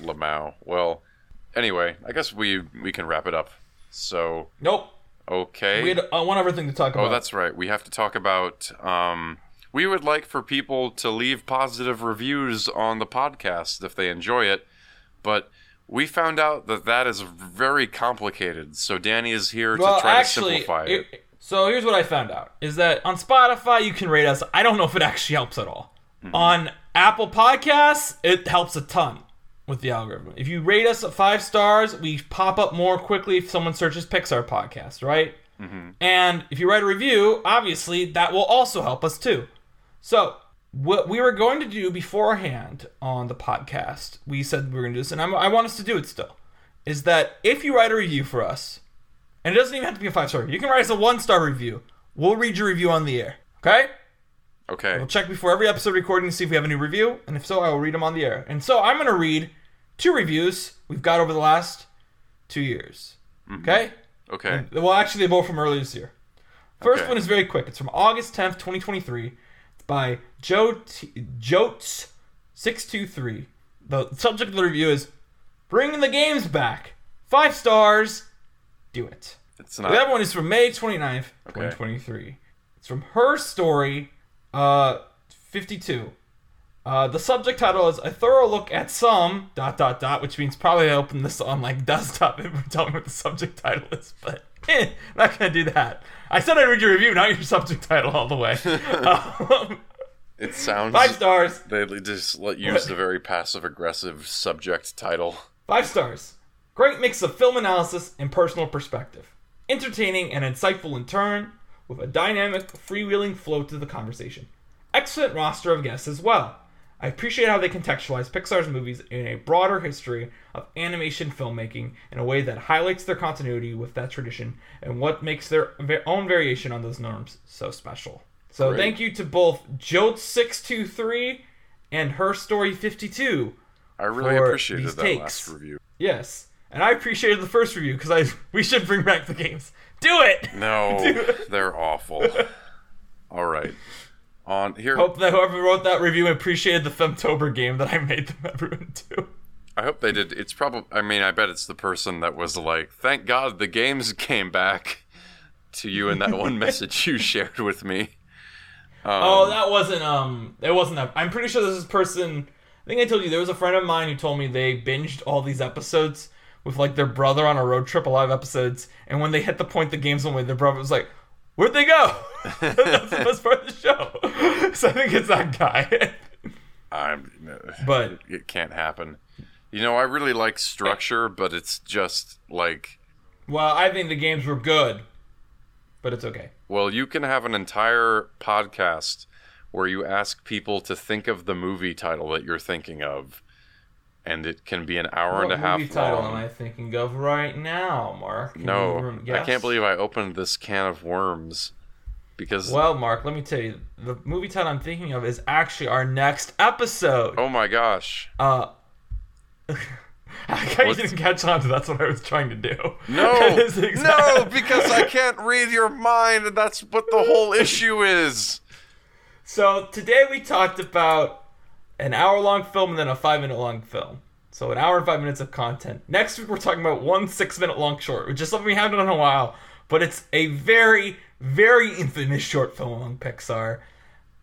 Lamau. Well, anyway, I guess we we can wrap it up. So, Nope. Okay. We had uh, one other thing to talk about. Oh, that's right. We have to talk about. Um, we would like for people to leave positive reviews on the podcast if they enjoy it, but we found out that that is very complicated. So Danny is here well, to try actually, to simplify it. it- so here's what I found out: is that on Spotify you can rate us. I don't know if it actually helps at all. Mm-hmm. On Apple Podcasts, it helps a ton with the algorithm. If you rate us at five stars, we pop up more quickly if someone searches Pixar podcast, right? Mm-hmm. And if you write a review, obviously that will also help us too. So, what we were going to do beforehand on the podcast, we said we were going to do this, and I'm, I want us to do it still, is that if you write a review for us, and it doesn't even have to be a five star, you can write us a one star review. We'll read your review on the air. Okay? Okay. We'll check before every episode recording to see if we have a new review, and if so, I will read them on the air. And so I'm going to read two reviews we've got over the last two years. Mm-hmm. Okay? Okay. Well, actually, they're both from earlier this year. First Okay. one is very quick. It's from August 10th, 2023. It's by Joe T- Jotes623. The subject of the review is Bringing the Games Back. Five stars. Do it. It's The not. other one is from May 29th, Okay. 2023. It's from Her Story, uh, 52. Uh, the subject title is A Thorough Look at Some, dot, dot, dot, which means probably I open this on, like, desktop and tell me what the subject title is, but eh, not gonna do that. I said I'd read your review, not your subject title all the way. um, It sounds. five stars. They just let use the very passive aggressive subject title. Five stars. Great mix of film analysis and personal perspective. Entertaining and insightful in turn, with a dynamic, freewheeling flow to the conversation. Excellent roster of guests as well. I appreciate how they contextualize Pixar's movies in a broader history of animation filmmaking in a way that highlights their continuity with that tradition and what makes their own variation on those norms so special. So Great. thank you to both Jote623 and Her Story 52 I really For appreciated these that takes. last review. Yes, and I appreciated the first review because I we should bring back the games. Do it. No, they're awful. All right. On here, Hope that whoever wrote that review appreciated the Femtober game that I made them everyone do. I hope they did. It's probably. I mean, I bet it's the person that was like, "Thank God the games came back." To you in that one message you shared with me. Um, Oh, that wasn't um, it wasn't that. I'm pretty sure this is person. I think I told you there was a friend of mine who told me they binged all these episodes with like their brother on a road trip, a lot of episodes, and when they hit the point the games went away, their brother was like, "Where'd they go?" That's the best part of the show. So I think it's that guy. I'm. But- it can't happen. You know, I really like structure, but it's just like, well, I think the games were good, but it's okay. well, you can have an entire podcast where you ask people to think of the movie title that you're thinking of, and it can be an hour and a What half movie title long. am I thinking of right now, Mark? Can No, I can't believe I opened this can of worms because Well, Mark, let me tell you, the movie title I'm thinking of is actually our next episode. oh my gosh. Uh, I kind of What's- didn't catch on to that's what I was trying to do. No, That is exact- no, because I can't read your mind, and that's what the whole issue is. So today we talked about an hour-long film and then a five-minute-long film. So an hour and five minutes of content. Next week we're talking about one six-minute-long short, which is something we haven't done in a while, but it's a very, very infamous short film among Pixar.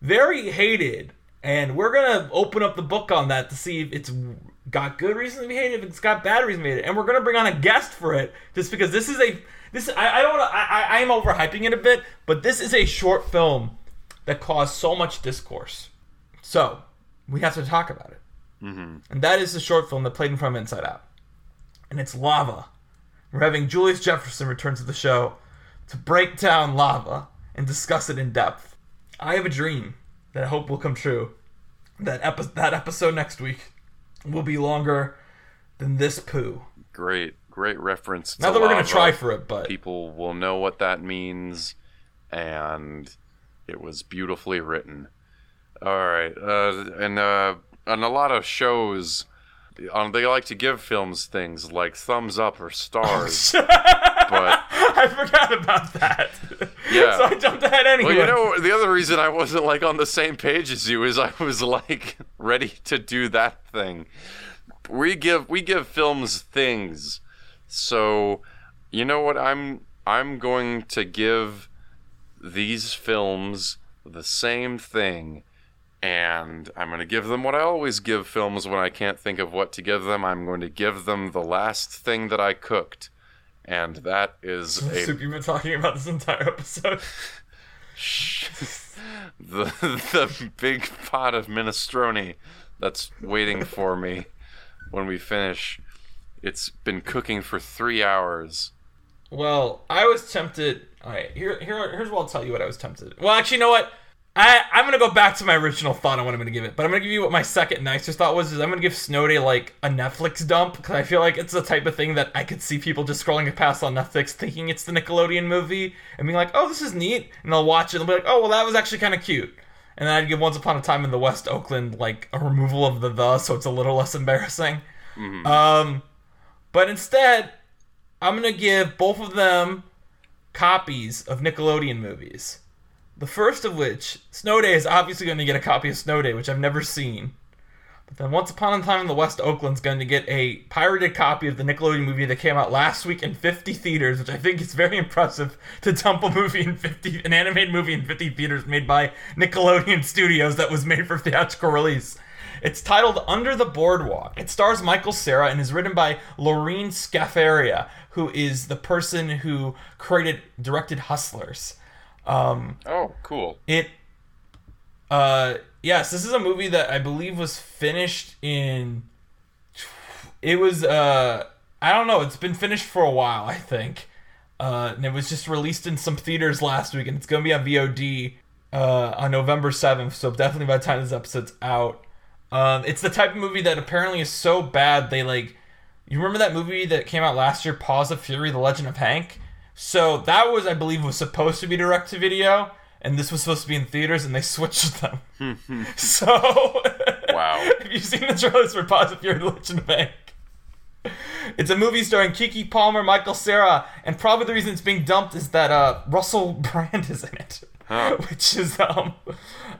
Very hated, and we're gonna open up the book on that to see if it's got good reason to be hated, if it's got bad reason to be hated, and we're gonna bring on a guest for it, just because this is a this I, I don't I I I am overhyping it a bit, but this is a short film that caused so much discourse. So we have to talk about it, mm-hmm. and that is the short film that played in front of Inside Out, and it's Lava. We're having Julius Jefferson return to the show to break down Lava and discuss it in depth. I have a dream that I hope will come true. That epi- that episode next week will be longer than this poo. Great, great reference. Not to that we're gonna try for it, but People will know what that means, and it was beautifully written. All right, uh, and uh, and a lot of shows, um, they like to give films things like thumbs up or stars. but I forgot about that. Yeah. so I jumped ahead anyway. well, you know, the other reason I wasn't like on the same page as you is I was like ready to do that thing. We give we give films things. So, you know what I'm I'm going to give these films the same thing and I'm going to give them what I always give films when I can't think of what to give them. I'm going to give them the last thing that I cooked. And that is a soup you've been talking about this entire episode. the the big pot of minestrone that's waiting for me when we finish. It's been cooking for three hours. Well, I was tempted. All right, here, here, here's what I'll tell you what I was tempted. Well, actually, you know what? I, I'm gonna go back to my original thought on what I'm gonna give it, but I'm gonna give you what my second nicest thought was. Is I'm gonna give Snow Day like a Netflix dump because I feel like it's the type of thing that I could see people just scrolling past on Netflix, thinking it's the Nickelodeon movie, and being like, "Oh, this is neat," and they'll watch it and they'll be like, "Oh, well, that was actually kind of cute." And then I'd give Once Upon a Time in the West Oakland like a removal of the the, so it's a little less embarrassing. Um, but instead, I'm gonna give both of them copies of Nickelodeon movies. The first of which, Snow Day, is obviously going to get a copy of Snow Day, which I've never seen. But then Once Upon a Time in the West Oakland's going to get a pirated copy of the Nickelodeon movie that came out last week in 50 theaters, which I think is very impressive to dump a movie in 50, an animated movie in 50 theaters made by Nickelodeon Studios that was made for theatrical release. It's titled Under the Boardwalk. It stars Michael Cera and is written by Lorene Scafaria, who is the person who created, directed Hustlers. Um, Oh, cool. it, uh, yes, this is a movie that I believe was finished in. It was, uh, I don't know. It's been finished for a while, I think. Uh, and it was just released in some theaters last week, and it's gonna be on VOD uh, on November seventh. So definitely by the time this episode's out, um, it's the type of movie that apparently is so bad they like. You remember that movie that came out last year, Paws of Fury: The Legend of Hank? So that was, I believe, was supposed to be direct to video, and this was supposed to be in theaters, and they switched them. so, Wow. have you seen the trailers for Fury: The Legend of Hank? It's a movie starring Keke Palmer, Michael Cera, and probably the reason it's being dumped is that uh, Russell Brand is in it, Huh. which is um,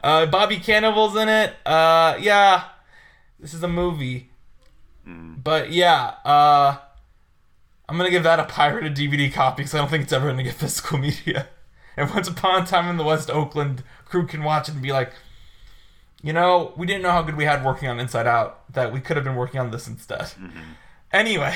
uh, Bobby Cannavale's in it. Uh, yeah, this is a movie, but yeah, uh, I'm gonna give that a pirated DVD copy because I don't think it's ever gonna get physical media. And Once Upon a Time in the West Oakland crew can watch it and be like, you know, we didn't know how good we had working on Inside Out. That we could have been working on this instead. Mm-hmm. Anyway,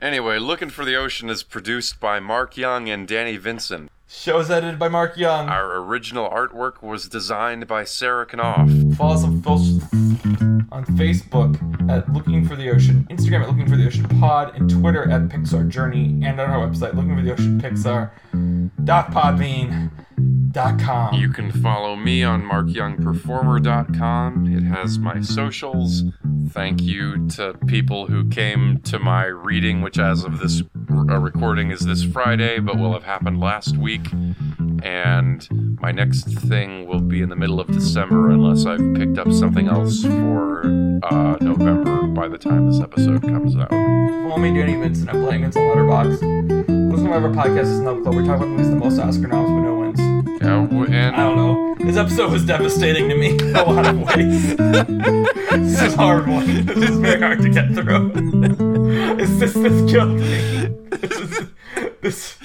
Anyway, Looking for the Ocean is produced by Mark Young and Danny Vincent. Show's edited by Mark Young. Our original artwork was designed by Sarah Knopf. Follow us on, on Facebook at Looking for the Ocean, Instagram at Looking for the Ocean Pod, and Twitter at Pixar Journey, and on our website, Looking for the Ocean Pixar. You can follow me on markyoungperformer.com. It has my socials. Thank you to people who came to my reading, which as of this uh, recording is this Friday, but will have happened last week. And my next thing will be in the middle of December, unless I've picked up something else for uh, November by the time this episode comes out. Follow me, Danny Vincent. I'm playing against a Letterboxd. Listen to whatever podcast is Snub Club. We're talking about movies the most Oscar noms, but no wins. Yeah, and I don't know. This episode was devastating to me in a lot of ways. this is a hard one. This is very hard to get through. It's this this killed me. This is this